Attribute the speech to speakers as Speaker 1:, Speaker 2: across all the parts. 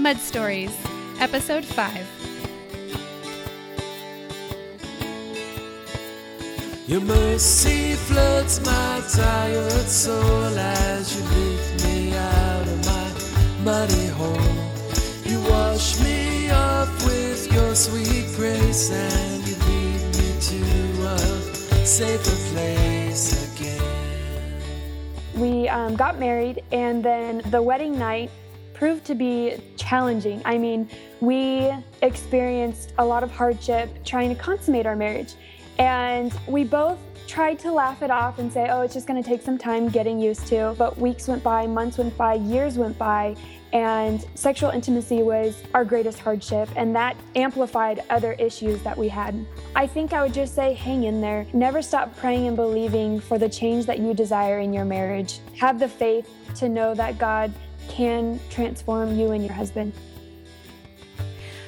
Speaker 1: Mud Stories, Episode 5.
Speaker 2: Your mercy floods my tired soul as you lift me out of my muddy hole. You wash me off with your sweet grace and you lead me to a safer place again.
Speaker 3: We um, got married, and then the wedding night proved to be challenging. I mean, we experienced a lot of hardship trying to consummate our marriage. And we both tried to laugh it off and say, oh, it's just going to take some time getting used to. But weeks went by, months went by, years went by, and sexual intimacy was our greatest hardship, and that amplified other issues that we had. I think I would just say hang in there. Never stop praying and believing for the change that you desire in your marriage. Have the faith to know that God can transform you and your husband.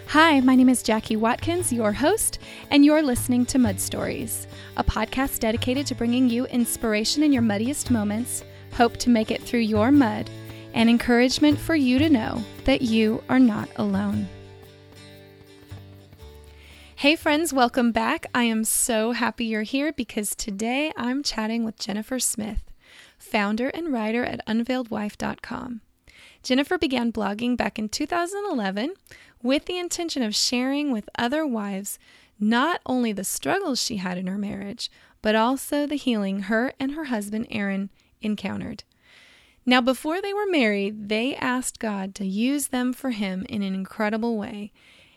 Speaker 1: Hi, my name is Jackie Watkins, your host, and you're listening to Mud Stories, a podcast dedicated to bringing you inspiration in your muddiest moments, hope to make it through your mud, and encouragement for you to know that you are not alone. Hey, friends, welcome back. I am so happy you're here because today I'm chatting with Jennifer Smith, founder and writer at UnveiledWife.com. Jennifer began blogging back in 2011 with the intention of sharing with other wives not only the struggles she had in her marriage, but also the healing her and her husband Aaron encountered. Now, before they were married, they asked God to use them for Him in an incredible way.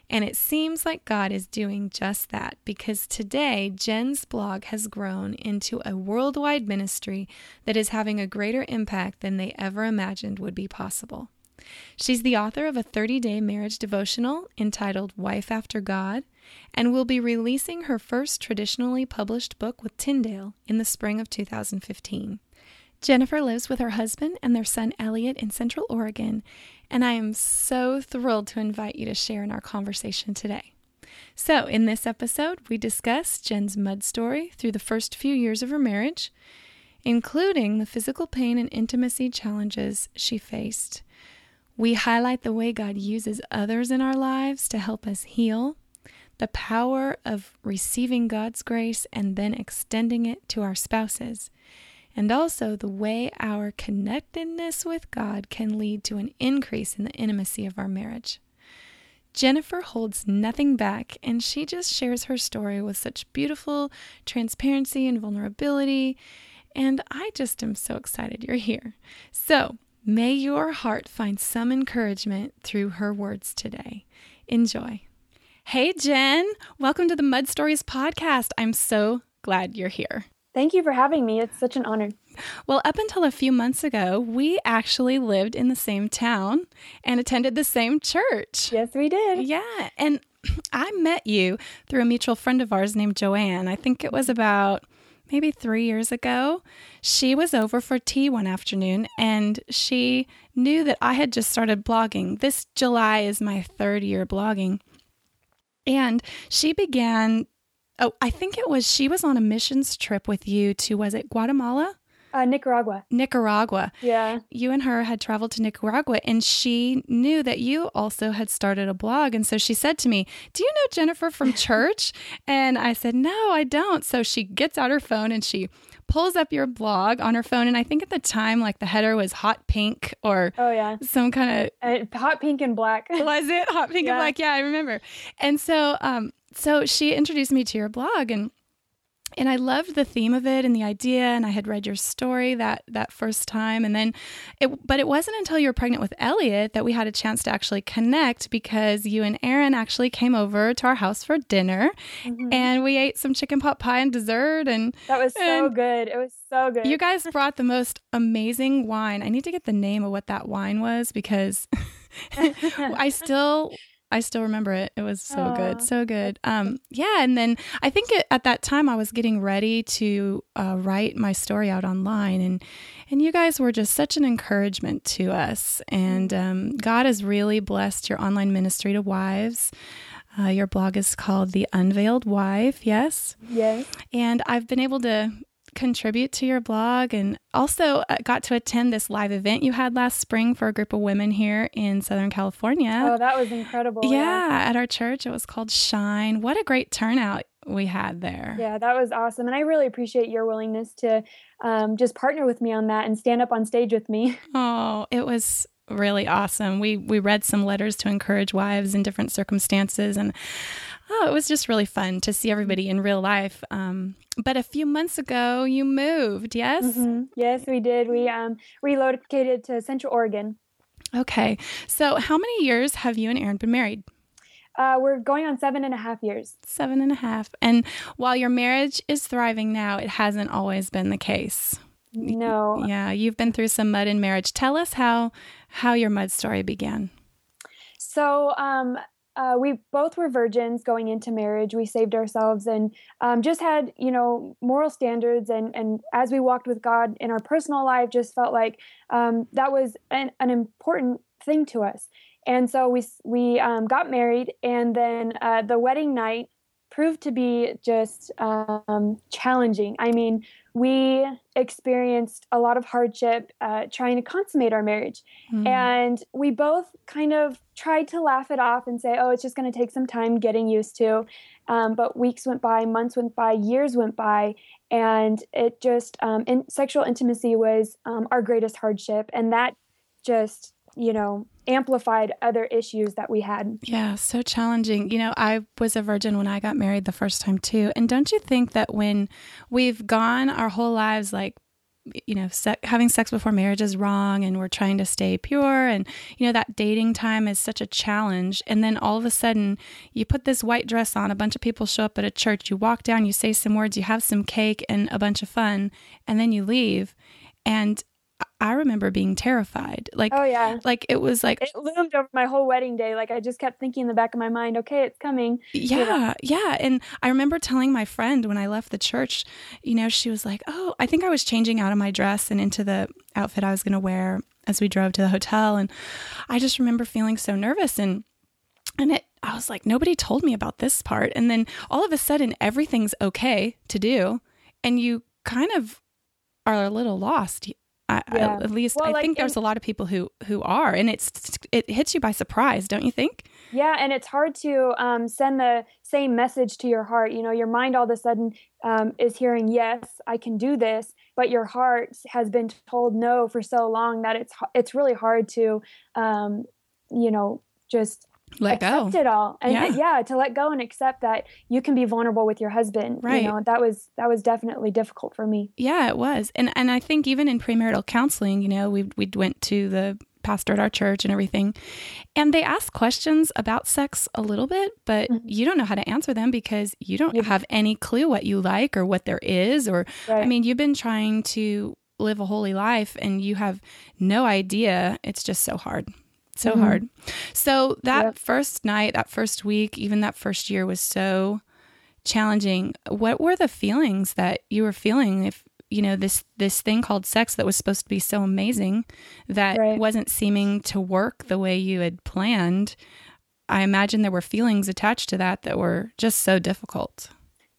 Speaker 1: And it seems like God is doing just that because today Jen's blog has grown into a worldwide ministry that is having a greater impact than they ever imagined would be possible. She's the author of a 30 day marriage devotional entitled Wife After God and will be releasing her first traditionally published book with Tyndale in the spring of 2015. Jennifer lives with her husband and their son Elliot in Central Oregon, and I am so thrilled to invite you to share in our conversation today. So, in this episode, we discuss Jen's mud story through the first few years of her marriage, including the physical pain and intimacy challenges she faced. We highlight the way God uses others in our lives to help us heal, the power of receiving God's grace and then extending it to our spouses, and also the way our connectedness with God can lead to an increase in the intimacy of our marriage. Jennifer holds nothing back and she just shares her story with such beautiful transparency and vulnerability. And I just am so excited you're here. So, may your heart find some encouragement through her words today. Enjoy. Hey, Jen, welcome to the Mud Stories podcast. I'm so glad you're here.
Speaker 3: Thank you for having me. It's such an honor.
Speaker 1: Well, up until a few months ago, we actually lived in the same town and attended the same church.
Speaker 3: Yes, we did.
Speaker 1: Yeah. And I met you through a mutual friend of ours named Joanne. I think it was about maybe three years ago. She was over for tea one afternoon and she knew that I had just started blogging. This July is my third year blogging. And she began Oh, I think it was she was on a missions trip with you to was it Guatemala?
Speaker 3: Uh, Nicaragua.
Speaker 1: Nicaragua.
Speaker 3: Yeah.
Speaker 1: You and her had traveled to Nicaragua and she knew that you also had started a blog. And so she said to me, Do you know Jennifer from church? and I said, No, I don't. So she gets out her phone and she pulls up your blog on her phone. And I think at the time, like the header was hot pink or
Speaker 3: oh, yeah.
Speaker 1: some kind
Speaker 3: of uh, hot pink and black.
Speaker 1: was it hot pink yeah. and black? Yeah, I remember. And so, um, so she introduced me to your blog and and I loved the theme of it and the idea and I had read your story that that first time and then it but it wasn't until you were pregnant with Elliot that we had a chance to actually connect because you and Aaron actually came over to our house for dinner mm-hmm. and we ate some chicken pot pie and dessert and
Speaker 3: That was so good. It was so good.
Speaker 1: You guys brought the most amazing wine. I need to get the name of what that wine was because I still I still remember it. It was so Aww. good, so good. Um, yeah, and then I think it, at that time I was getting ready to uh, write my story out online, and and you guys were just such an encouragement to us. And mm. um, God has really blessed your online ministry to wives. Uh, your blog is called The Unveiled Wife, yes?
Speaker 3: Yes.
Speaker 1: And I've been able to contribute to your blog and also uh, got to attend this live event you had last spring for a group of women here in Southern California.
Speaker 3: Oh, that was incredible.
Speaker 1: Yeah, yeah. at our church. It was called Shine. What a great turnout we had there.
Speaker 3: Yeah, that was awesome. And I really appreciate your willingness to um, just partner with me on that and stand up on stage with me.
Speaker 1: Oh, it was really awesome. We we read some letters to encourage wives in different circumstances and oh, it was just really fun to see everybody in real life. Um, but a few months ago, you moved, yes?
Speaker 3: Mm-hmm. Yes, we did. We um, relocated to Central Oregon.
Speaker 1: Okay. So, how many years have you and Aaron been married?
Speaker 3: Uh, we're going on seven and a half years.
Speaker 1: Seven and a half. And while your marriage is thriving now, it hasn't always been the case.
Speaker 3: No.
Speaker 1: Yeah, you've been through some mud in marriage. Tell us how how your mud story began.
Speaker 3: So, um, uh, we both were virgins going into marriage. We saved ourselves and um, just had, you know, moral standards. And, and as we walked with God in our personal life, just felt like um, that was an, an, important thing to us. And so we we um, got married, and then uh, the wedding night proved to be just um, challenging. I mean, we experienced a lot of hardship uh, trying to consummate our marriage. Mm. And we both kind of tried to laugh it off and say, oh, it's just going to take some time getting used to. Um, but weeks went by, months went by, years went by. And it just, um, in, sexual intimacy was um, our greatest hardship. And that just, you know, amplified other issues that we had.
Speaker 1: Yeah, so challenging. You know, I was a virgin when I got married the first time too. And don't you think that when we've gone our whole lives like you know, having sex before marriage is wrong and we're trying to stay pure. And, you know, that dating time is such a challenge. And then all of a sudden, you put this white dress on, a bunch of people show up at a church, you walk down, you say some words, you have some cake and a bunch of fun, and then you leave. And I remember being terrified. Like,
Speaker 3: oh yeah,
Speaker 1: like it was like
Speaker 3: it loomed over my whole wedding day. Like I just kept thinking in the back of my mind, okay, it's coming.
Speaker 1: Yeah, you know? yeah. And I remember telling my friend when I left the church, you know, she was like, "Oh, I think I was changing out of my dress and into the outfit I was going to wear as we drove to the hotel." And I just remember feeling so nervous and and it. I was like, nobody told me about this part. And then all of a sudden, everything's okay to do, and you kind of are a little lost I, yeah. I, at least well, I like, think there's a lot of people who who are, and it's it hits you by surprise, don't you think?
Speaker 3: Yeah, and it's hard to um, send the same message to your heart. You know, your mind all of a sudden um, is hearing yes, I can do this, but your heart has been told no for so long that it's it's really hard to, um, you know, just
Speaker 1: let
Speaker 3: accept
Speaker 1: go
Speaker 3: it all and yeah. yeah. to let go and accept that you can be vulnerable with your husband
Speaker 1: right
Speaker 3: you know that was that was definitely difficult for me
Speaker 1: yeah it was and and i think even in premarital counseling you know we we went to the pastor at our church and everything and they ask questions about sex a little bit but mm-hmm. you don't know how to answer them because you don't have any clue what you like or what there is or right. i mean you've been trying to live a holy life and you have no idea it's just so hard so mm-hmm. hard. So that yep. first night, that first week, even that first year was so challenging. What were the feelings that you were feeling if you know this this thing called sex that was supposed to be so amazing that right. wasn't seeming to work the way you had planned? I imagine there were feelings attached to that that were just so difficult.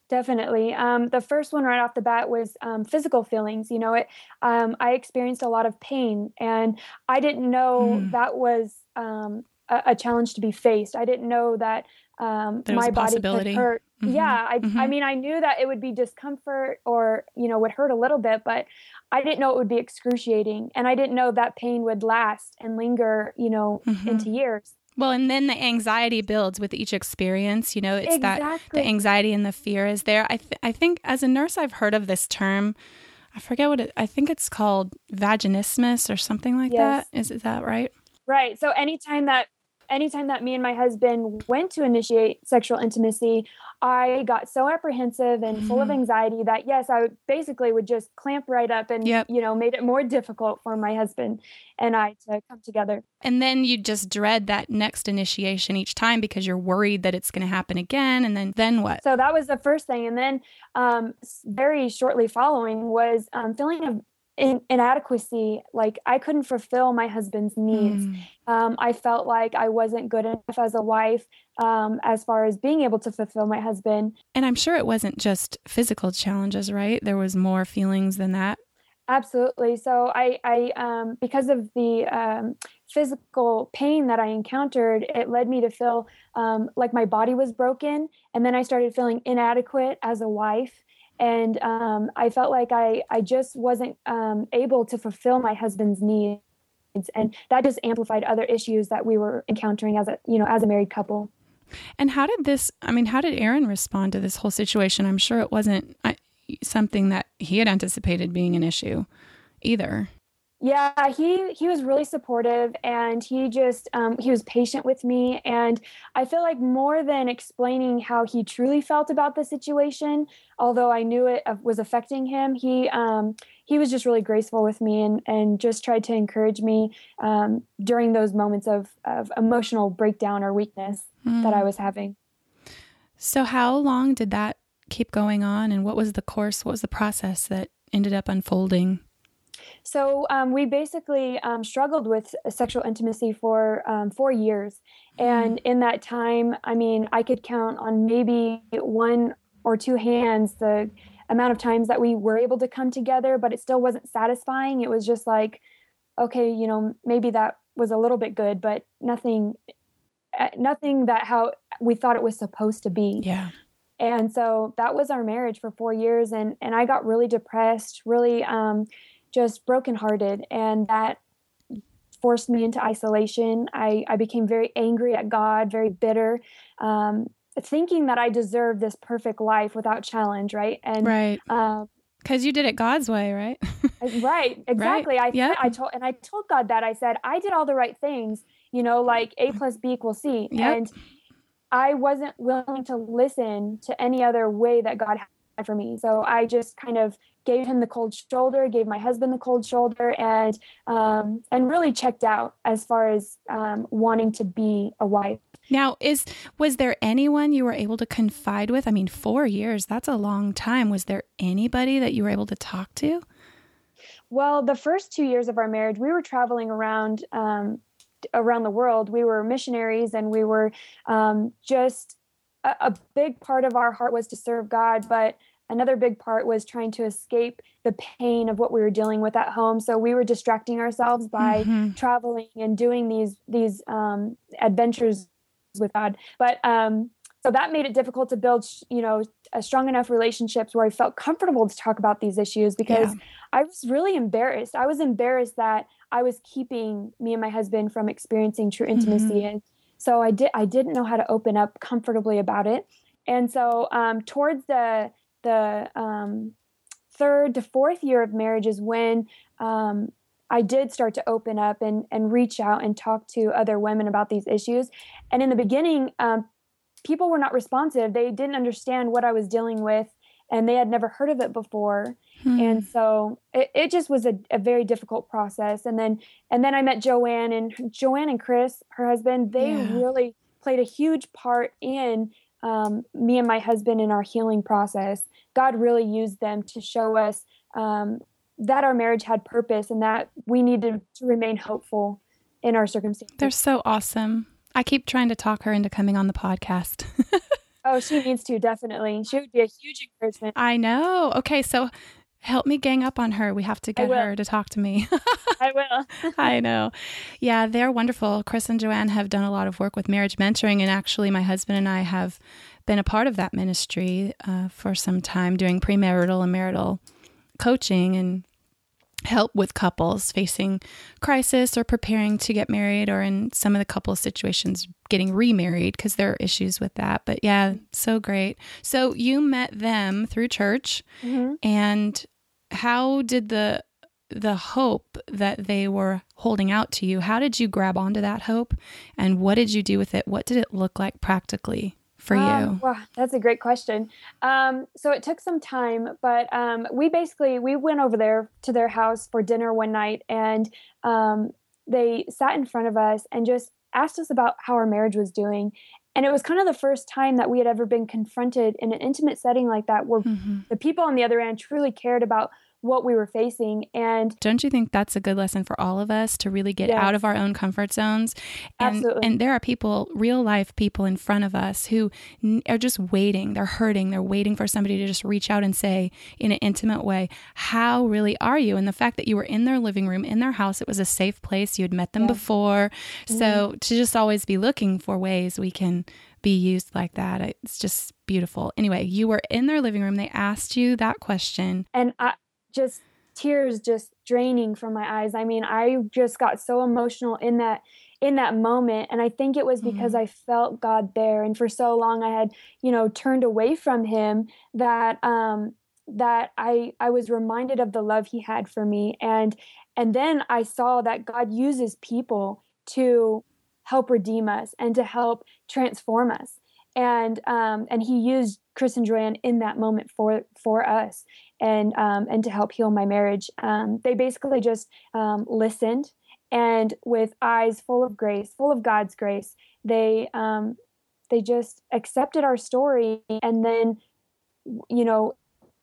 Speaker 3: Definitely. Um, the first one right off the bat was um, physical feelings. You know, it. Um, I experienced a lot of pain, and I didn't know mm. that was um, a, a, challenge to be faced. I didn't know that um, my body could hurt. Mm-hmm. Yeah, I, mm-hmm. I mean, I knew that it would be discomfort or you know would hurt a little bit, but I didn't know it would be excruciating, and I didn't know that pain would last and linger. You know, mm-hmm. into years.
Speaker 1: Well, and then the anxiety builds with each experience. You know, it's exactly. that the anxiety and the fear is there. I th- I think as a nurse, I've heard of this term. I forget what it. I think it's called vaginismus or something like yes. that. Is is that right?
Speaker 3: Right. So anytime that anytime that me and my husband went to initiate sexual intimacy, I got so apprehensive and mm-hmm. full of mm-hmm. anxiety that yes, I would basically would just clamp right up and yep. you know made it more difficult for my husband and I to come together.
Speaker 1: And then you just dread that next initiation each time because you're worried that it's going to happen again. And then then what?
Speaker 3: So that was the first thing, and then um, very shortly following was um, feeling of in, inadequacy. Like I couldn't fulfill my husband's needs. Mm. Um, I felt like I wasn't good enough as a wife um, as far as being able to fulfill my husband.
Speaker 1: And I'm sure it wasn't just physical challenges, right? There was more feelings than that.
Speaker 3: Absolutely. So I, I um, because of the um, physical pain that I encountered, it led me to feel um, like my body was broken, and then I started feeling inadequate as a wife, and um, I felt like I, I just wasn't um, able to fulfill my husband's needs, and that just amplified other issues that we were encountering as a, you know, as a married couple.
Speaker 1: And how did this? I mean, how did Aaron respond to this whole situation? I'm sure it wasn't something that he had anticipated being an issue either.
Speaker 3: Yeah, he he was really supportive, and he just um, he was patient with me. And I feel like more than explaining how he truly felt about the situation, although I knew it uh, was affecting him, he um, he was just really graceful with me and and just tried to encourage me um, during those moments of of emotional breakdown or weakness mm. that I hmm. was having.
Speaker 1: So, how long did that keep going on, and what was the course? What was the process that ended up unfolding?
Speaker 3: So um, we basically um, struggled with sexual intimacy for um, four years. And mm-hmm. in that time, I mean, I could count on maybe one or two hands the amount of times that we were able to come together, but it still wasn't satisfying. It was just like, okay, you know, maybe that was a little bit good, but nothing, eh, nothing that how we thought it was supposed to be.
Speaker 1: Yeah.
Speaker 3: And so that was our marriage for four years, and and I got really depressed, really um, just brokenhearted. And that forced me into isolation. I, I became very angry at God, very bitter, um, thinking that I deserved this perfect life without challenge, right?
Speaker 1: And right. Um, because you did it God's way, right?
Speaker 3: right, exactly. Right. I yep. I told and I told God that I said I did all the right things, you know, like A plus B equals C, yep. and I wasn't willing to listen to any other way that God had for me. So I just kind of gave him the cold shoulder, gave my husband the cold shoulder, and um, and really checked out as far as um, wanting to be a wife.
Speaker 1: Now, is was there anyone you were able to confide with? I mean, four years—that's a long time. Was there anybody that you were able to talk to?
Speaker 3: Well, the first two years of our marriage, we were traveling around um, around the world. We were missionaries, and we were um, just a, a big part of our heart was to serve God, but another big part was trying to escape the pain of what we were dealing with at home so we were distracting ourselves by mm-hmm. traveling and doing these these um, adventures with god but um, so that made it difficult to build you know a strong enough relationships where i felt comfortable to talk about these issues because yeah. i was really embarrassed i was embarrassed that i was keeping me and my husband from experiencing true intimacy mm-hmm. and so i did i didn't know how to open up comfortably about it and so um, towards the the um, third to fourth year of marriage is when um, I did start to open up and, and reach out and talk to other women about these issues. And in the beginning, um, people were not responsive. They didn't understand what I was dealing with and they had never heard of it before. Hmm. And so it, it just was a, a, very difficult process. And then and then I met Joanne and Joanne and Chris, her husband, they yeah. really played a huge part in um, me and my husband in our healing process, God really used them to show us um, that our marriage had purpose and that we needed to remain hopeful in our circumstances.
Speaker 1: They're so awesome. I keep trying to talk her into coming on the podcast.
Speaker 3: oh, she needs to, definitely. She would be a huge encouragement.
Speaker 1: I know. Okay, so help me gang up on her. We have to get her to talk to me.
Speaker 3: I will.
Speaker 1: I know. Yeah, they're wonderful. Chris and Joanne have done a lot of work with marriage mentoring, and actually, my husband and I have been a part of that ministry uh, for some time, doing premarital and marital coaching and help with couples facing crisis or preparing to get married or in some of the couple situations getting remarried because there are issues with that but yeah so great so you met them through church mm-hmm. and how did the the hope that they were holding out to you how did you grab onto that hope? And what did you do with it? What did it look like practically for um,
Speaker 3: you wow that's a great question. Um, so it took some time but um, we basically we went over there to their house for dinner one night and um, they sat in front of us and just asked us about how our marriage was doing and it was kind of the first time that we had ever been confronted in an intimate setting like that where mm-hmm. the people on the other end truly cared about what we were facing. And
Speaker 1: don't you think that's a good lesson for all of us to really get yes. out of our own comfort zones? And,
Speaker 3: Absolutely.
Speaker 1: And there are people, real life people in front of us who are just waiting. They're hurting. They're waiting for somebody to just reach out and say in an intimate way, How really are you? And the fact that you were in their living room, in their house, it was a safe place. You had met them yeah. before. Mm-hmm. So to just always be looking for ways we can be used like that. It's just beautiful. Anyway, you were in their living room. They asked you that question.
Speaker 3: And I just tears just draining from my eyes. I mean, I just got so emotional in that in that moment and I think it was because mm-hmm. I felt God there and for so long I had, you know, turned away from him that um that I I was reminded of the love he had for me and and then I saw that God uses people to help redeem us and to help transform us. And um, and he used Chris and Joanne in that moment for for us and um, and to help heal my marriage. Um, they basically just um, listened and with eyes full of grace, full of God's grace, they um, they just accepted our story and then you know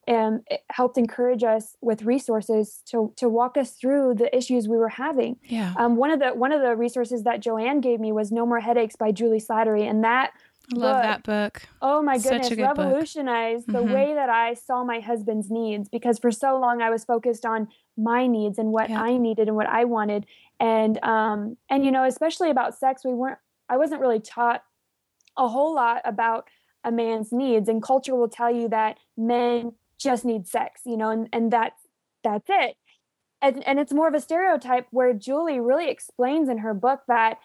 Speaker 3: and helped encourage us with resources to to walk us through the issues we were having.
Speaker 1: Yeah.
Speaker 3: Um, one of the one of the resources that Joanne gave me was No More Headaches by Juli Slattery, and that
Speaker 1: love book, that book.
Speaker 3: Oh my goodness, revolutionized book. the mm-hmm. way that I saw my husband's needs because for so long I was focused on my needs and what yeah. I needed and what I wanted, and um and you know especially about sex we weren't I wasn't really taught a whole lot about a man's needs and culture will tell you that men just need sex, you know, and, and that's that's it. And, and it's more of a stereotype where Juli really explains in her book that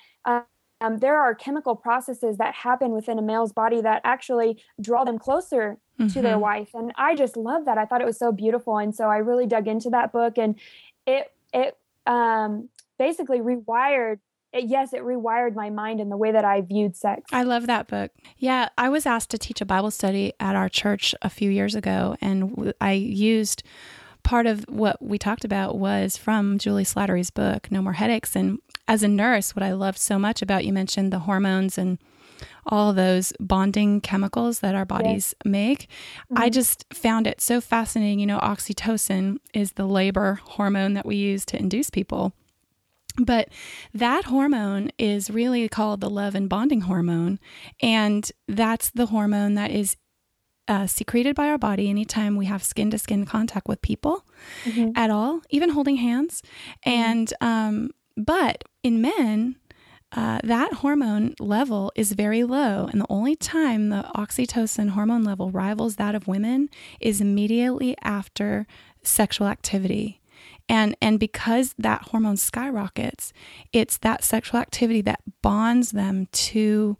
Speaker 3: um, there are chemical processes that happen within a male's body that actually draw them closer mm-hmm. to their mm-hmm. wife. And I just love that. I thought it was so beautiful. And so I really dug into that book and it, it um, basically rewired it, yes, it rewired my mind in the way that I viewed sex.
Speaker 1: I love that book. Yeah, I was asked to teach a Bible study at our church a few years ago, and I used part of what we talked about was from Juli Slattery's book, No More Headaches. And as a nurse, what I loved so much about you mentioned the hormones and all those bonding chemicals that our bodies yes. make. Mm-hmm. I just found it so fascinating. You know, oxytocin is the labor hormone that we use to induce people. But that hormone is really called the love and bonding hormone. And that's the hormone that is uh, secreted by our body anytime we have skin to skin contact with people mm-hmm. at all, even holding hands. Mm-hmm. And, um, but in men, uh, that hormone level is very low. And the only time the oxytocin hormone level rivals that of women is immediately after sexual activity and and because that hormone skyrockets it's that sexual activity that bonds them to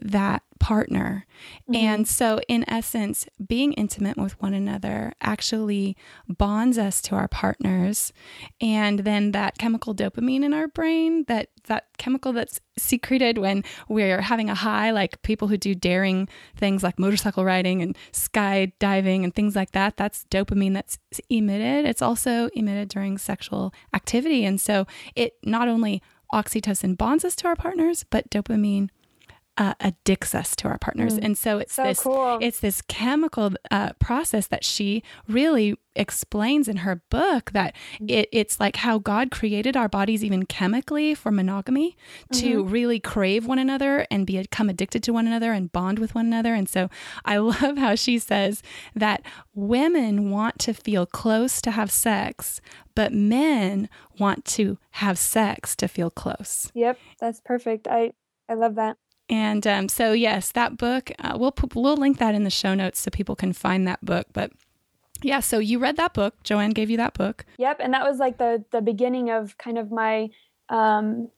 Speaker 1: that partner. Mm-hmm. And so, in essence, being intimate with one another actually bonds us to our partners. And then that chemical dopamine in our brain, that, that chemical that's secreted when we're having a high, like people who do daring things like motorcycle riding and skydiving and things like that, that's dopamine that's emitted. It's also emitted during sexual activity. And so, it not only oxytocin bonds us to our partners, but dopamine uh, addicts us to our partners. Mm. And so it's
Speaker 3: so
Speaker 1: this
Speaker 3: cool.
Speaker 1: it's this chemical uh, process that she really explains in her book that mm. it, it's like how God created our bodies even chemically for monogamy to mm-hmm. really crave one another and become addicted to one another and bond with one another. And so I love how she says that women want to feel close to have sex, but men want to have sex to feel close.
Speaker 3: Yep, that's perfect. I I love that.
Speaker 1: And um, so, yes, that book, uh, we'll, put, we'll link that in the show notes so people can find that book. But yeah, so you read that book. Joanne gave you that book.
Speaker 3: Yep. And that was like the, the beginning of kind of my um,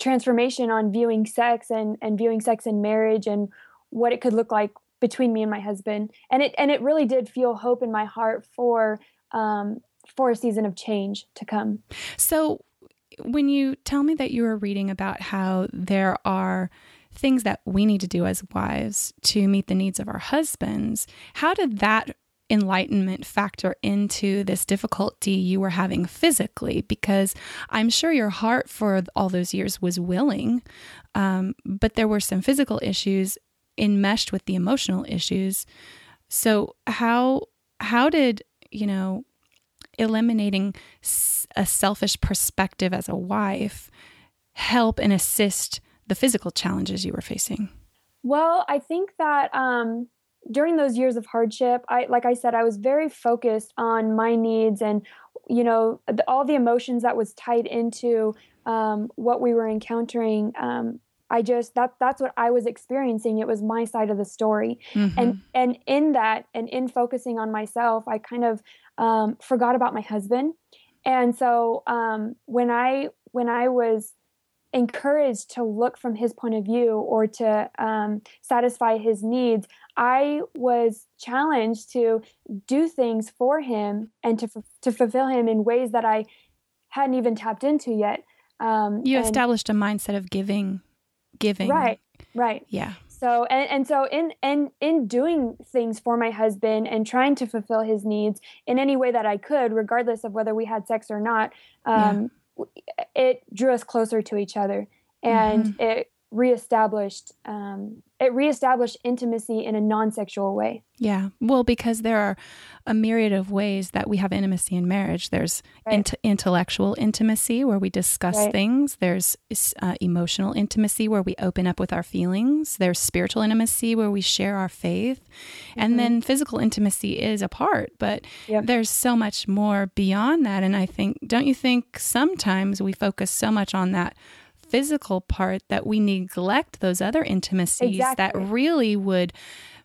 Speaker 3: transformation on viewing sex and, and viewing sex in marriage and what it could look like between me and my husband. And it, and it really did feel hope in my heart for, um, for a season of change to come.
Speaker 1: So, when you tell me that you were reading about how there are things that we need to do as wives to meet the needs of our husbands. How did that enlightenment factor into this difficulty you were having physically? Because I'm sure your heart for all those years was willing, um, but there were some physical issues enmeshed with the emotional issues. So how how did you know eliminating a selfish perspective as a wife help and assist the physical challenges you were facing?
Speaker 3: Well, I think that um, during those years of hardship, I like I said, I was very focused on my needs and you know the, all the emotions that was tied into um, what we were encountering. Um, I just that that's what I was experiencing. It was my side of the story, mm-hmm. and and in that and in focusing on myself, I kind of um, forgot about my husband. And so um, when I when I was encouraged to look from his point of view or to um, satisfy his needs, I was challenged to do things for him and to to fulfill him in ways that I hadn't even tapped into yet.
Speaker 1: Um, you and, established a mindset of giving, giving.
Speaker 3: Right. Right.
Speaker 1: Yeah.
Speaker 3: So and, and so in and in doing things for my husband and trying to fulfill his needs in any way that I could, regardless of whether we had sex or not, um. It drew us closer to each other and mm-hmm. it reestablished um, it reestablished intimacy in a non-sexual way
Speaker 1: yeah well because there are a myriad of ways that we have intimacy in marriage there's right. int- intellectual intimacy where we discuss right. things there's uh, emotional intimacy where we open up with our feelings there's spiritual intimacy where we share our faith mm-hmm. and then physical intimacy is a part but yep. there's so much more beyond that and i think don't you think sometimes we focus so much on that physical part that we neglect those other intimacies exactly. that really would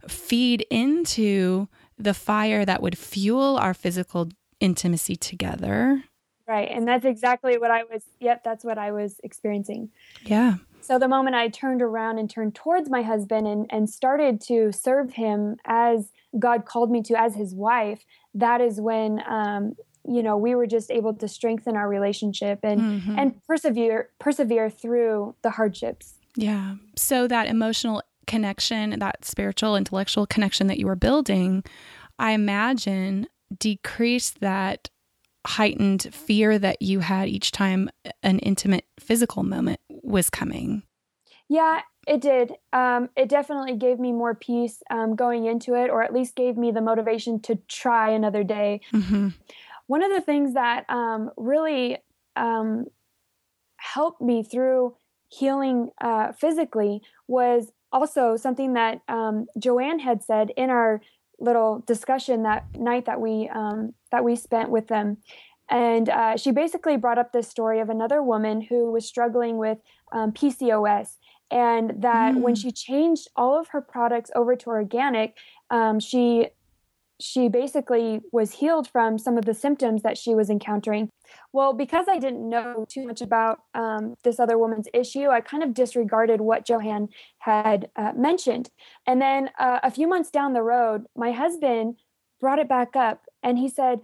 Speaker 1: feed into the fire that would fuel our physical intimacy together.
Speaker 3: Right. And that's exactly what I was, yep, that's what I was experiencing.
Speaker 1: Yeah.
Speaker 3: So the moment I turned around and turned towards my husband and, and started to serve him as God called me to as his wife, that is when um, you know we were just able to strengthen our relationship and mm-hmm. and persevere persevere through the hardships.
Speaker 1: Yeah. So that emotional connection that spiritual intellectual connection that you were building i imagine decreased that heightened fear that you had each time an intimate physical moment was coming.
Speaker 3: Yeah it did. Um, it definitely gave me more peace um, going into it or at least gave me the motivation to try another day. Mm-hmm one of the things that um, really um, helped me through healing uh, physically was also something that um, Joanne had said in our little discussion that night that we um, that we spent with them. And uh, she basically brought up this story of another woman who was struggling with um, PCOS, and that mm. when she changed all of her products over to organic, um, she she basically was healed from some of the symptoms that she was encountering. Well, because I didn't know too much about um, this other woman's issue, I kind of disregarded what Joanne had uh, mentioned. And then uh, a few months down the road, my husband brought it back up and he said,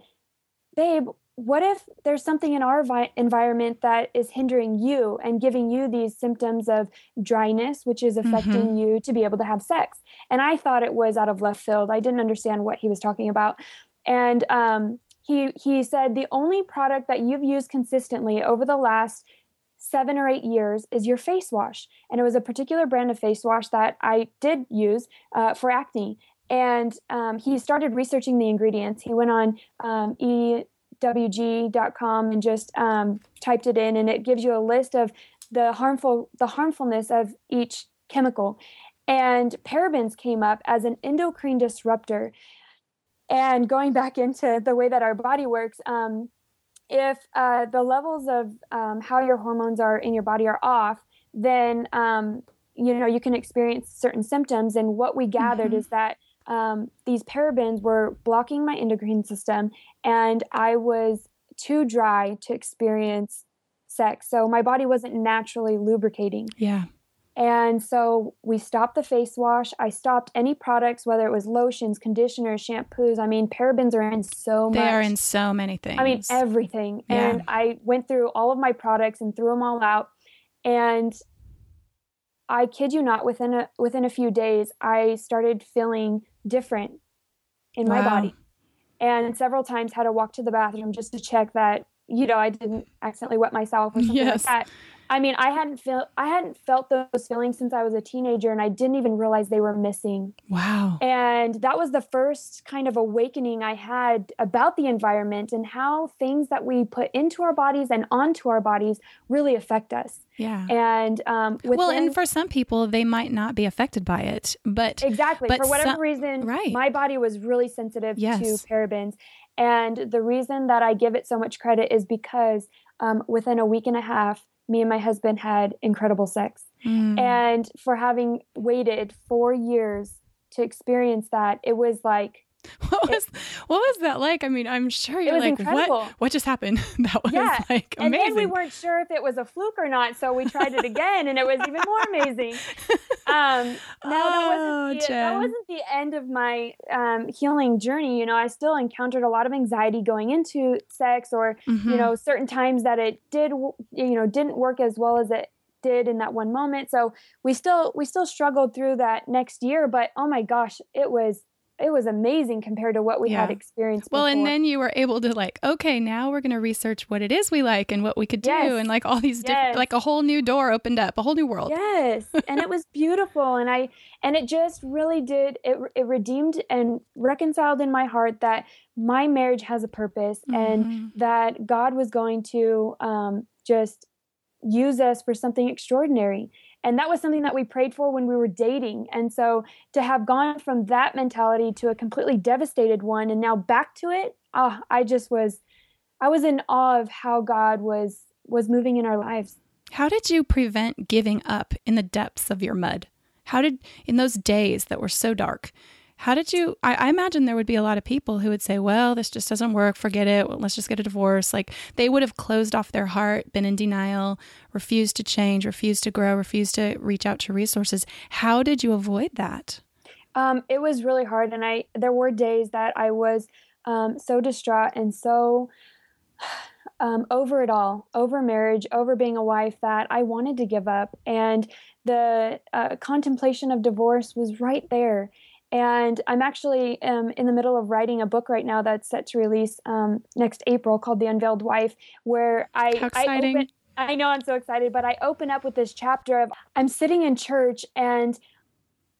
Speaker 3: Babe, what if there's something in our vi- environment that is hindering you and giving you these symptoms of dryness which is affecting mm-hmm. you to be able to have sex? And i thought it was out of left field. I didn't understand what he was talking about. And um, he he said the only product that you've used consistently over the last seven or eight years is your face wash. And it was a particular brand of face wash that i did use uh, for acne. And um, he started researching the ingredients. He went on um, e wg.com and just um, typed it in and it gives you a list of the harmful the harmfulness of each chemical. And parabens came up as an endocrine disruptor. And going back into the way that our body works um, if uh, the levels of um, how your hormones are in your body are off then um, you know you can experience certain symptoms. And what we gathered mm-hmm. is that um, these parabens were blocking my endocrine system, and I was too dry to experience sex. So my body wasn't naturally lubricating.
Speaker 1: Yeah.
Speaker 3: And so we stopped the face wash. I stopped any products, whether it was lotions, conditioners, shampoos. I mean, parabens are in so
Speaker 1: they
Speaker 3: much.
Speaker 1: They are in so many things.
Speaker 3: I mean, everything. Yeah. And I went through all of my products and threw them all out. And I kid you not, within a within a few days, I started feeling different in my wow. body. And several times had to walk to the bathroom just to check that, you know, I didn't accidentally wet myself or something yes. like that. I mean, I hadn't felt I hadn't felt those feelings since I was a teenager, and I didn't even realize they were missing.
Speaker 1: Wow.
Speaker 3: And that was the first kind of awakening I had about the environment and how things that we put into our bodies and onto our bodies really affect us.
Speaker 1: Yeah.
Speaker 3: And um,
Speaker 1: well, and for some people, they might not be affected by it, but
Speaker 3: Exactly.
Speaker 1: But
Speaker 3: For whatever
Speaker 1: some-
Speaker 3: reason,
Speaker 1: right.
Speaker 3: my body was really sensitive
Speaker 1: Yes.
Speaker 3: to parabens. And the reason that I give it so much credit is because um, within a week and a half, me and my husband had incredible sex.
Speaker 1: Mm.
Speaker 3: And for having waited four years to experience that, it was like,
Speaker 1: what was what was that like? I mean, I'm sure you're like,
Speaker 3: incredible.
Speaker 1: what? What just happened? that was
Speaker 3: Yeah.
Speaker 1: like
Speaker 3: and then we weren't sure if it was a fluke or not. So we tried it again and it was even more amazing. Um, no, that
Speaker 1: Oh,
Speaker 3: wasn't, the, that wasn't the end of my um, healing journey. You know, I still encountered a lot of anxiety going into sex or,
Speaker 1: Mhm.
Speaker 3: you know, certain times that it did, you know, didn't work as well as it did in that one moment. So we still, we still struggled through that next year, but oh my gosh, it was, it was amazing compared to what we had
Speaker 1: Yeah.
Speaker 3: experienced.
Speaker 1: Well, and then you were able to like, okay, now we're going to research what it is we like and what we could do,
Speaker 3: Yes.
Speaker 1: and like all these different,
Speaker 3: Yes.
Speaker 1: like a whole new door opened up, a whole new world.
Speaker 3: Yes, and it was beautiful, and I and it just really did it. It redeemed and reconciled in my heart that my marriage has a purpose, and
Speaker 1: Mhm.
Speaker 3: that God was going to um, just use us for something extraordinary. And that was something that we prayed for when we were dating. And so to have gone from that mentality to a completely devastated one and now back to it, ah, I just was, I was in awe of how God was was moving in our lives.
Speaker 1: How did you prevent giving up in the depths of your mud? How did, in those days that were so dark, how did you? I, I imagine there would be a lot of people who would say, well, this just doesn't work. Forget it. Let's just get a divorce. Like they would have closed off their heart, been in denial, refused to change, refused to grow, refused to reach out to resources. How did you avoid that?
Speaker 3: Um, it was really hard, and I there were days that I was um, so distraught and so um, over it all, over marriage, over being a wife, that I wanted to give up. And the uh, contemplation of divorce was right there. And I'm actually um, in the middle of writing a book right now that's set to release um, next April called The Unveiled Wife, where I
Speaker 1: How
Speaker 3: I open, I know I'm so excited, but I open up with this chapter of I'm sitting in church and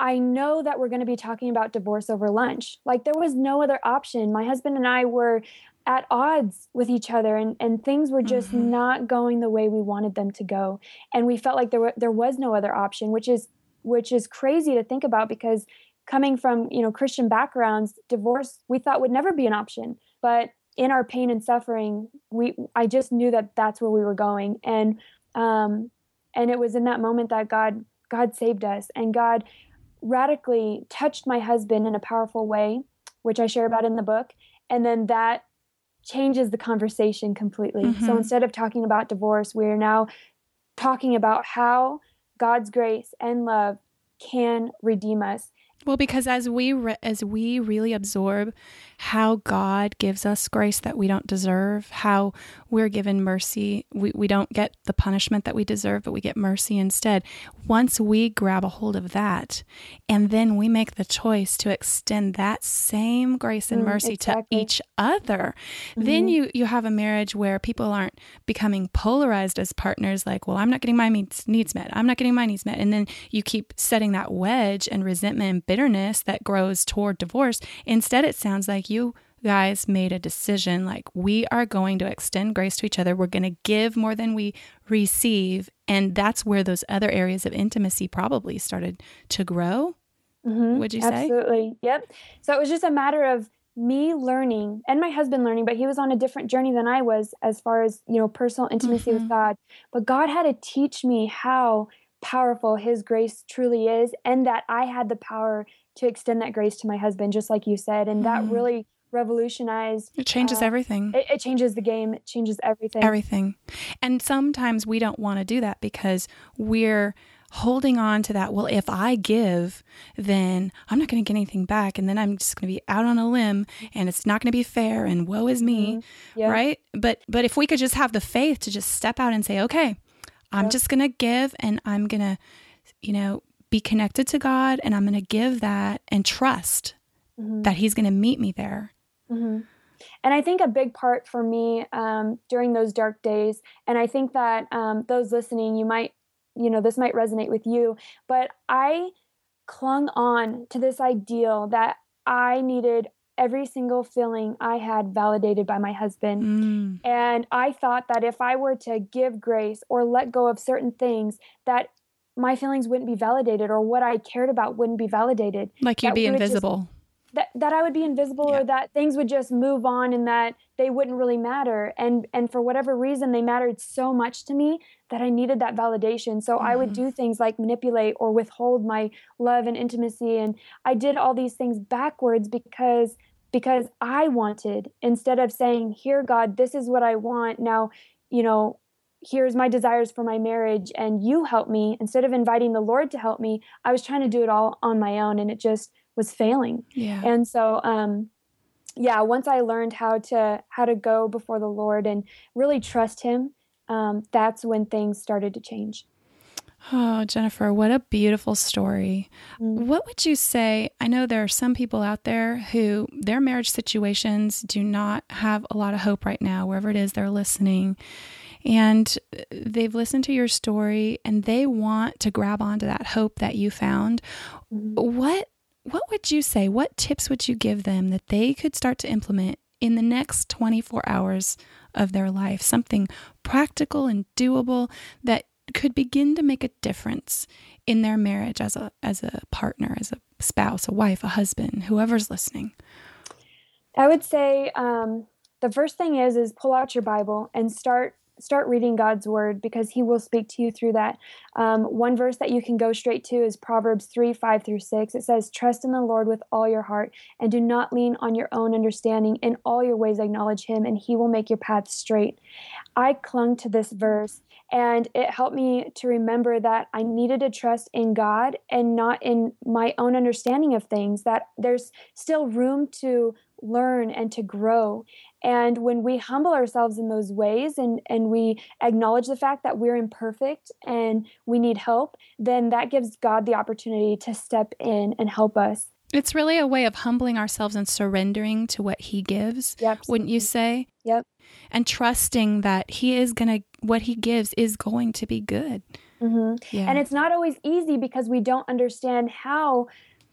Speaker 3: I know that we're going to be talking about divorce over lunch. Like there was no other option. My husband and I were at odds with each other and, and things were just
Speaker 1: Mhm.
Speaker 3: not going the way we wanted them to go. And we felt like there were, there was no other option, which is which is crazy to think about because coming from, you know, Christian backgrounds, divorce we thought would never be an option. But in our pain and suffering, we I just knew that that's where we were going and um and it was in that moment that God God saved us and God radically touched my husband in a powerful way, which I share about in the book. And then that changes the conversation completely.
Speaker 1: Mhm.
Speaker 3: So instead of talking about divorce, we're now talking about how God's grace and love can redeem us.
Speaker 1: Well, because as we re- as we really absorb how God gives us grace that we don't deserve, how we're given mercy, we, we don't get the punishment that we deserve, but we get mercy instead. Once we grab a hold of that, and then we make the choice to extend that same grace and
Speaker 3: Mm,
Speaker 1: mercy
Speaker 3: exactly.
Speaker 1: to each other, then
Speaker 3: Mhm.
Speaker 1: you you have a marriage where people aren't becoming polarized as partners. Like, well, I'm not getting my needs needs met. I'm not getting my needs met, and then you keep setting that wedge and resentment and bitterness that grows toward divorce. Instead, it sounds like you guys made a decision like we are going to extend grace to each other we're going to give more than we receive and that's where those other areas of intimacy probably started to grow
Speaker 3: Mhm.
Speaker 1: Would you say?
Speaker 3: Absolutely. Yep. So it was just a matter of me learning and my husband learning, but he was on a different journey than I was as far as, you know, personal intimacy
Speaker 1: Mhm.
Speaker 3: with God. But God had to teach me how powerful his grace truly is and that I had the power to extend that grace to my husband, just like you said. And that
Speaker 1: Mhm.
Speaker 3: really revolutionized
Speaker 1: it changes
Speaker 3: Uh,
Speaker 1: everything
Speaker 3: it, it changes the game, it changes everything.
Speaker 1: everything. And sometimes we don't want to do that because we're holding on to that. Well, if I give, then I'm not going to get anything back. And then I'm just going to be out on a limb and it's not going to be fair and woe is me.
Speaker 3: Mhm. Yeah.
Speaker 1: Right. But, but if we could just have the faith to just step out and say, okay, I'm
Speaker 3: Yep.
Speaker 1: just going to give and I'm going to, you know, be connected to God and I'm going to give that and trust
Speaker 3: Mhm.
Speaker 1: that He's going to meet me there.
Speaker 3: hmm And I think a big part for me um, during those dark days, and I think that um, those listening, you might, you know, this might resonate with you, but I clung on to this ideal that I needed every single feeling I had validated by my husband. Mm. And I thought that if I were to give grace or let go of certain things, that my feelings wouldn't be validated or what I cared about wouldn't be validated.
Speaker 1: Like you'd be invisible. Just,
Speaker 3: that, that I would be invisible yeah. or that things would just move on and that they wouldn't really matter. And and for whatever reason they mattered so much to me that I needed that validation. So mm-hmm. I would mm-hmm. do things like manipulate or withhold my love and intimacy. And I did all these things backwards because because I wanted, instead of saying, Here, God, this is what I want. Now, you know, here's my desires for my marriage and you help me. Instead of inviting the Lord to help me, I was trying to do it all on my own and it just was failing.
Speaker 1: Yeah.
Speaker 3: And so, um, yeah, once I learned how to how to go before the Lord and really trust Him, um, that's when things started to change.
Speaker 1: Oh, Jennifer, what a beautiful story. Mm. What would you say? I know there are some people out there who their marriage situations do not have a lot of hope right now, wherever it is they're listening. And they've listened to your story and they want to grab onto that hope that you found. What what would you say? What tips would you give them that they could start to implement in the next 24 hours of their life? Something practical and doable that could begin to make a difference in their marriage as a as a partner, as a spouse, a wife, a husband, whoever's listening?
Speaker 3: I would say um, the first thing is is pull out your Bible and start start reading God's word because He will speak to you through that. Um, one verse that you can go straight to is Proverbs 3 5 through 6. It says, Trust in the Lord with all your heart and do not lean on your own understanding. In all your ways, acknowledge Him, and He will make your path straight. I clung to this verse and it helped me to remember that I needed to trust in God and not in my own understanding of things, that there's still room to learn and to grow. And when we humble ourselves in those ways and, and we acknowledge the fact that we're imperfect and we need help, then that gives God the opportunity to step in and help us.
Speaker 1: It's really a way of humbling ourselves and surrendering to what He gives,
Speaker 3: yep.
Speaker 1: wouldn't you say?
Speaker 3: Yep.
Speaker 1: And trusting that He is going to, what He gives is going to be good.
Speaker 3: Mm-hmm. Yeah. And it's not always easy because we don't understand how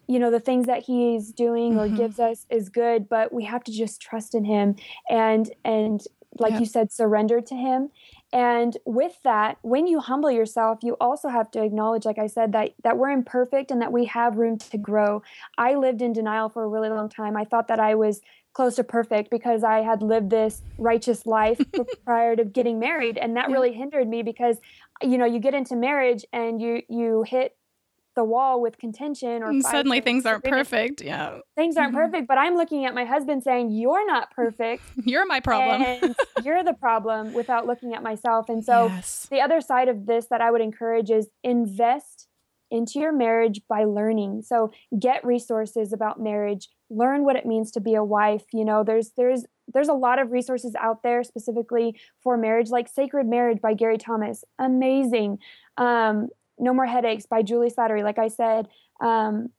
Speaker 3: you know the things that he's doing mm-hmm. or gives us is good but we have to just trust in him and and like yep. you said surrender to him and with that when you humble yourself you also have to acknowledge like i said that that we're imperfect and that we have room to grow i lived in denial for a really long time i thought that i was close to perfect because i had lived this righteous life prior to getting married and that yeah. really hindered me because you know you get into marriage and you you hit the wall with contention or
Speaker 1: suddenly things aren't perfect yeah.
Speaker 3: Things aren't mm-hmm. perfect but i'm looking at my husband saying you're not perfect.
Speaker 1: You're my problem.
Speaker 3: You're the problem without looking at myself. And so yes. the other side of this that i would encourage is invest into your marriage by learning. So get resources about marriage. Learn what it means to be a wife. You know there's there's there's a lot of resources out there specifically for marriage like sacred marriage by gary thomas. Amazing. Um, no More Headaches by Juli Slattery. Like I said, um,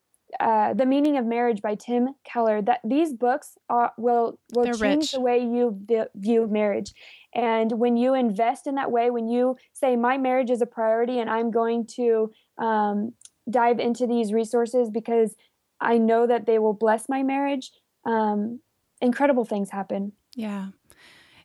Speaker 3: uh, The Meaning of Marriage by Tim Keller. That these books are, will will They're change rich. the way you view marriage. And when you invest in that way, when you say my marriage is a priority and I'm going to um, dive into these resources because I know that they will bless my marriage, um, incredible things happen.
Speaker 1: Yeah.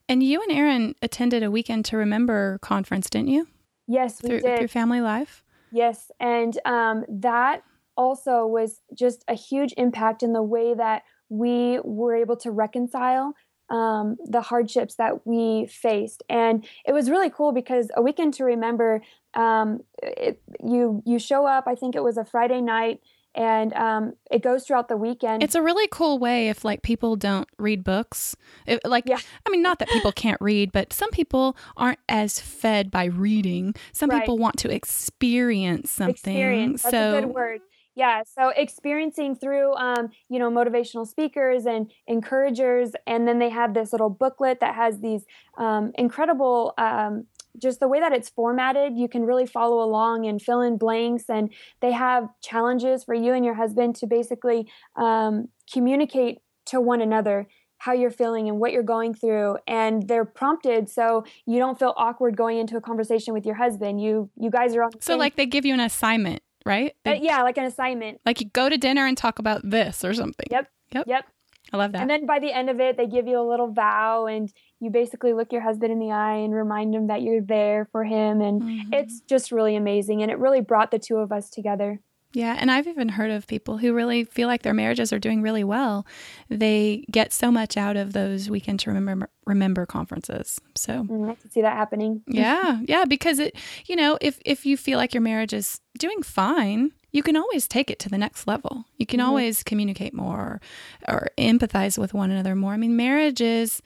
Speaker 1: And you and Aaron attended a Weekend to Remember conference, didn't you?
Speaker 3: Yes, we
Speaker 1: through,
Speaker 3: did.
Speaker 1: Through Family Life?
Speaker 3: Yes. And um, that also was just a huge impact in the way that we were able to reconcile um, the hardships that we faced. And it was really cool because a weekend to remember, um, it, you you show up. I think it was a Friday night and um, it goes throughout the weekend.
Speaker 1: It's a really cool way if like people don't read books. It, like, yeah. I mean, not that people can't read, but some people aren't as fed by reading. Some right. people want to experience something.
Speaker 3: Experience. That's so, a good word. Yeah, so experiencing through, um, you know, motivational speakers and encouragers, and then they have this little booklet that has these um, incredible um, just the way that it's formatted, you can really follow along and fill in blanks. And they have challenges for you and your husband to basically um, communicate to one another how you're feeling and what you're going through and they're prompted so you don't feel awkward going into a conversation with your husband. You you guys are on
Speaker 1: so like they give you an assignment right?
Speaker 3: They, uh, yeah like an assignment.
Speaker 1: Like you go to dinner and talk about this or something.
Speaker 3: Yep.
Speaker 1: Yep.
Speaker 3: Yep
Speaker 1: i love that
Speaker 3: and then by the end of it they give you a little vow and you basically look your husband in the eye and remind him that you're there for him and mm-hmm. it's just really amazing and it really brought the two of us together
Speaker 1: yeah, and I've even heard of people who really feel like their marriages are doing really well. They get so much out of those weekend to remember remember conferences. So
Speaker 3: mm, I can see that happening.
Speaker 1: yeah, yeah, because it, you know, if if you feel like your marriage is doing fine, you can always take it to the next level. You can mm-hmm. always communicate more or, or empathize with one another more. I mean, marriage is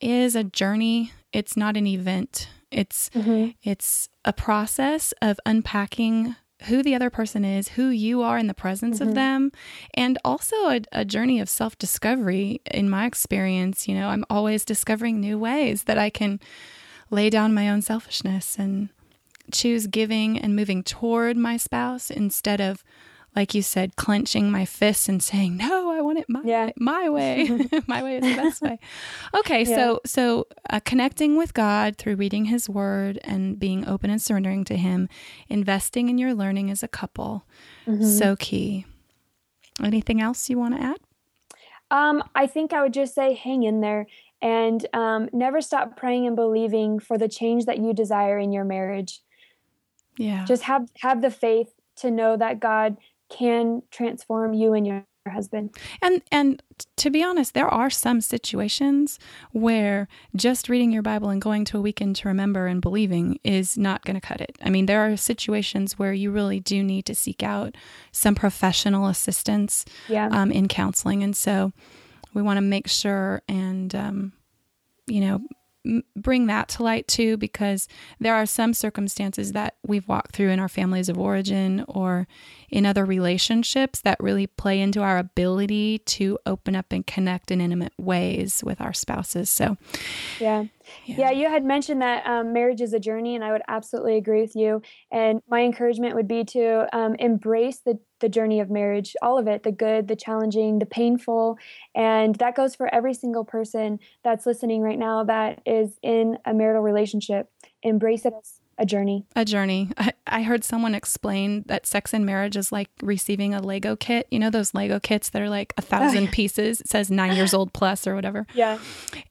Speaker 1: is a journey. It's not an event. It's mm-hmm. it's a process of unpacking who the other person is, who you are in the presence mm-hmm. of them, and also a, a journey of self discovery. In my experience, you know, I'm always discovering new ways that I can lay down my own selfishness and choose giving and moving toward my spouse instead of like you said, clenching my fists and saying, "No, I want it my yeah. my way. my way is the best way." Okay, yeah. so so uh, connecting with God through reading His Word and being open and surrendering to Him, investing in your learning as a couple, mm-hmm. so key. Anything else you want to add?
Speaker 3: Um, I think I would just say, hang in there and um, never stop praying and believing for the change that you desire in your marriage.
Speaker 1: Yeah,
Speaker 3: just have have the faith to know that God can transform you and your husband.
Speaker 1: And and to be honest, there are some situations where just reading your Bible and going to a weekend to remember and believing is not going to cut it. I mean, there are situations where you really do need to seek out some professional assistance
Speaker 3: yeah.
Speaker 1: um, in counseling, and so we want to make sure and um, you know bring that to light too, because there are some circumstances that we've walked through in our families of origin or in other relationships that really play into our ability to open up and connect in intimate ways with our spouses. So,
Speaker 3: yeah. Yeah, you had mentioned that um, marriage is a journey, and I would absolutely agree with you. And my encouragement would be to um, embrace the the journey of marriage, all of it the good, the challenging, the painful. And that goes for every single person that's listening right now that is in a marital relationship. Embrace it as a journey.
Speaker 1: A journey. I, I, heard someone explain that sex and marriage is like receiving a Lego kit. You know, those Lego kits that are like a thousand oh, yeah. pieces. It says nine years old plus or whatever.
Speaker 3: Yeah.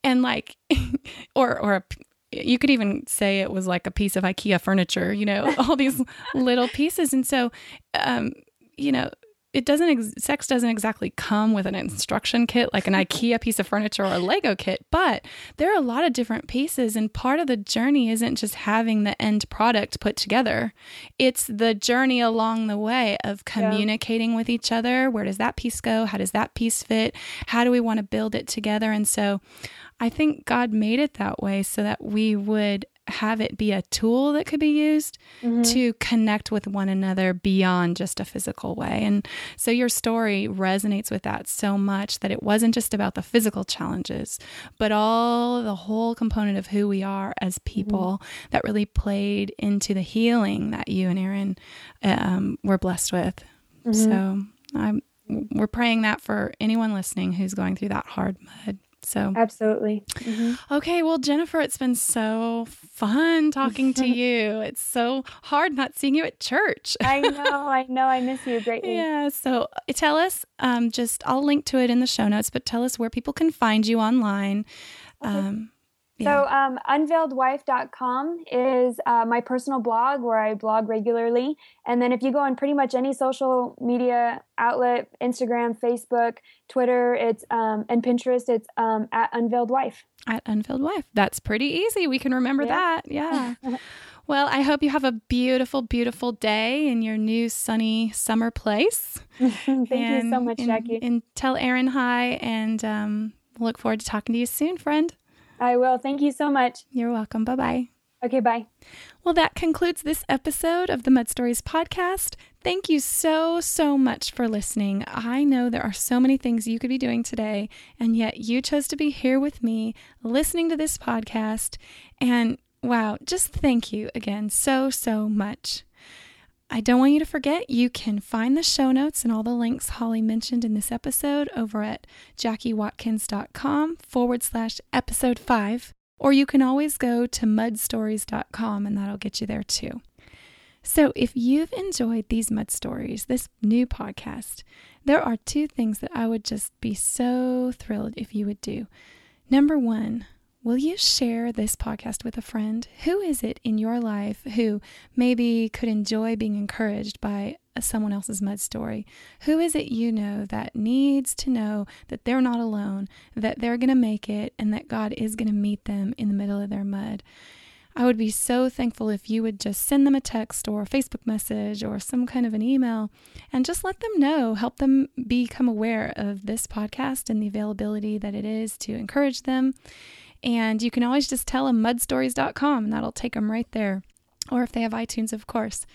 Speaker 1: And like, or, or a, you could even say it was like a piece of IKEA furniture, you know, all these little pieces. And so, um, you know, it doesn't ex- sex doesn't exactly come with an instruction kit like an IKEA piece of furniture or a Lego kit, but there are a lot of different pieces and part of the journey isn't just having the end product put together. It's the journey along the way of communicating yeah. with each other. Where does that piece go? How does that piece fit? How do we want to build it together? And so I think God made it that way so that we would have it be a tool that could be used mm-hmm. to connect with one another beyond just a physical way. And so your story resonates with that so much that it wasn't just about the physical challenges, but all the whole component of who we are as people mm-hmm. that really played into the healing that you and Aaron um, were blessed with. Mm-hmm. So I'm, we're praying that for anyone listening who's going through that hard mud. So,
Speaker 3: absolutely. Mm-hmm.
Speaker 1: Okay. Well, Jennifer, it's been so fun talking to you. It's so hard not seeing you at church.
Speaker 3: I know. I know. I miss you greatly.
Speaker 1: Yeah. So, tell us um, just, I'll link to it in the show notes, but tell us where people can find you online. Okay. Um,
Speaker 3: yeah. So, um, unveiledwife.com is uh, my personal blog where I blog regularly. And then, if you go on pretty much any social media outlet Instagram, Facebook, Twitter, it's um, and Pinterest, it's um, at Unveiled Wife.
Speaker 1: At Unveiled Wife. That's pretty easy. We can remember yeah. that. Yeah. well, I hope you have a beautiful, beautiful day in your new sunny summer place.
Speaker 3: Thank and, you so much, Jackie.
Speaker 1: And, and tell Aaron hi, and um, look forward to talking to you soon, friend.
Speaker 3: I will. Thank you so much.
Speaker 1: You're welcome. Bye bye.
Speaker 3: Okay, bye.
Speaker 1: Well, that concludes this episode of the Mud Stories podcast. Thank you so, so much for listening. I know there are so many things you could be doing today, and yet you chose to be here with me listening to this podcast. And wow, just thank you again so, so much. I don't want you to forget, you can find the show notes and all the links Holly mentioned in this episode over at jackiewatkins.com forward slash episode five, or you can always go to mudstories.com and that'll get you there too. So, if you've enjoyed these mud stories, this new podcast, there are two things that I would just be so thrilled if you would do. Number one, Will you share this podcast with a friend? Who is it in your life who maybe could enjoy being encouraged by someone else's mud story? Who is it you know that needs to know that they're not alone, that they're going to make it, and that God is going to meet them in the middle of their mud? I would be so thankful if you would just send them a text or a Facebook message or some kind of an email and just let them know, help them become aware of this podcast and the availability that it is to encourage them and you can always just tell them mudstories.com and that'll take them right there. Or if they have iTunes, of course,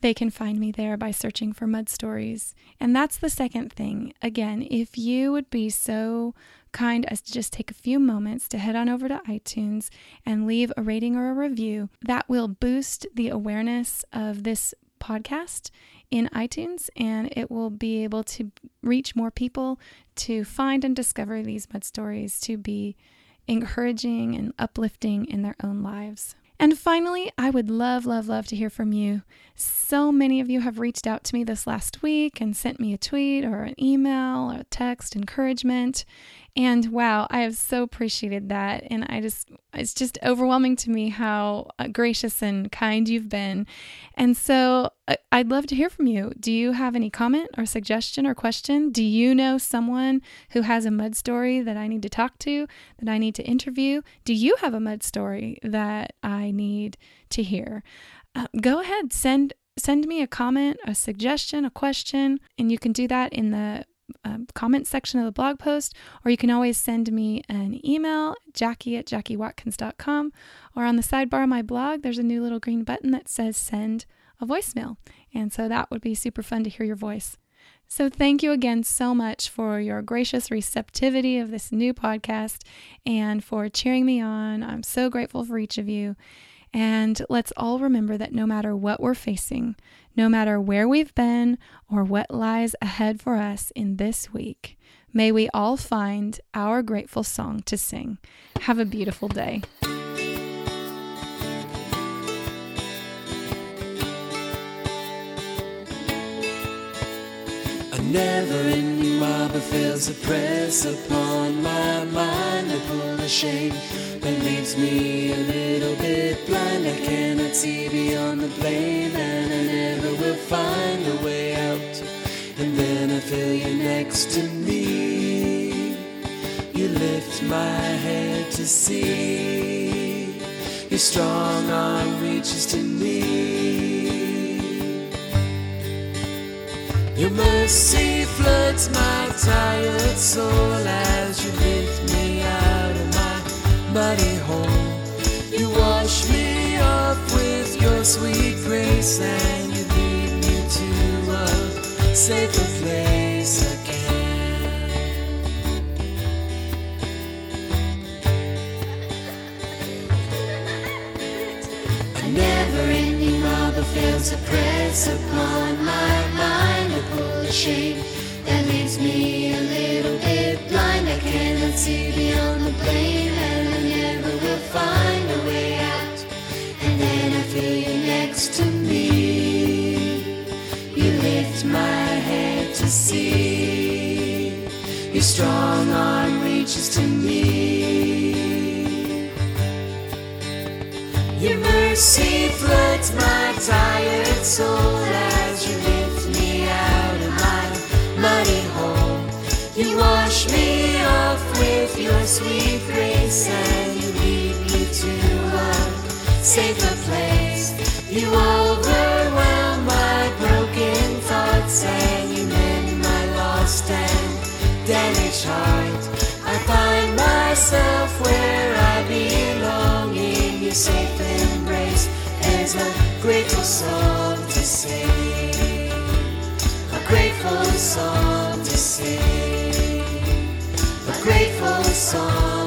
Speaker 1: they can find me there by searching for Mud Stories. And that's the second thing. Again, if you would be so kind as to just take a few moments to head on over to iTunes and leave a rating or a review, that will boost the awareness of this podcast in iTunes and it will be able to reach more people to find and discover these mud stories to be encouraging and uplifting in their own lives. And finally, I would love, love, love to hear from you. So many of you have reached out to me this last week and sent me a tweet or an email or a text encouragement. And wow, I have so appreciated that. And I just, it's just overwhelming to me how uh, gracious and kind you've been. And so uh, I'd love to hear from you. Do you have any comment or suggestion or question? Do you know someone who has a mud story that I need to talk to, that I need to interview? Do you have a mud story that I need to hear? Uh, go ahead, send send me a comment, a suggestion, a question, and you can do that in the um, comment section of the blog post, or you can always send me an email, jackie at jackiewatkins.com, or on the sidebar of my blog, there's a new little green button that says send a voicemail. And so that would be super fun to hear your voice. So, thank you again so much for your gracious receptivity of this new podcast and for cheering me on. I'm so grateful for each of you. And let's all remember that no matter what we're facing, no matter where we've been or what lies ahead for us in this week. May we all find our grateful song to sing. Have a beautiful day.
Speaker 2: A never-ending of fails to press upon my mind to pull the shame that leaves me a little bit blind. I cannot see beyond the blame, and I never will find a way out. And then I feel you next to me. You lift my head to see. Your strong arm reaches to me. Your mercy floods my tired soul as you lift me out of my muddy hole. You wash me off with your sweet grace and you lead me to a safer place marble fails to press upon my mind a pull the shade that leaves me a little bit blind. I cannot see beyond the blame, and I never will find a way out. And then I feel you next to me. You lift my head to see. Your strong arm reaches to me. Your mercy floods my soul as you lift me out of my muddy hole. You wash me off with your sweet grace and you lead me to a safer place. You overwhelm my broken thoughts and you mend my lost and damaged heart. I find myself where I belong in your safe. A grateful song to sing, a grateful song to sing, a grateful song.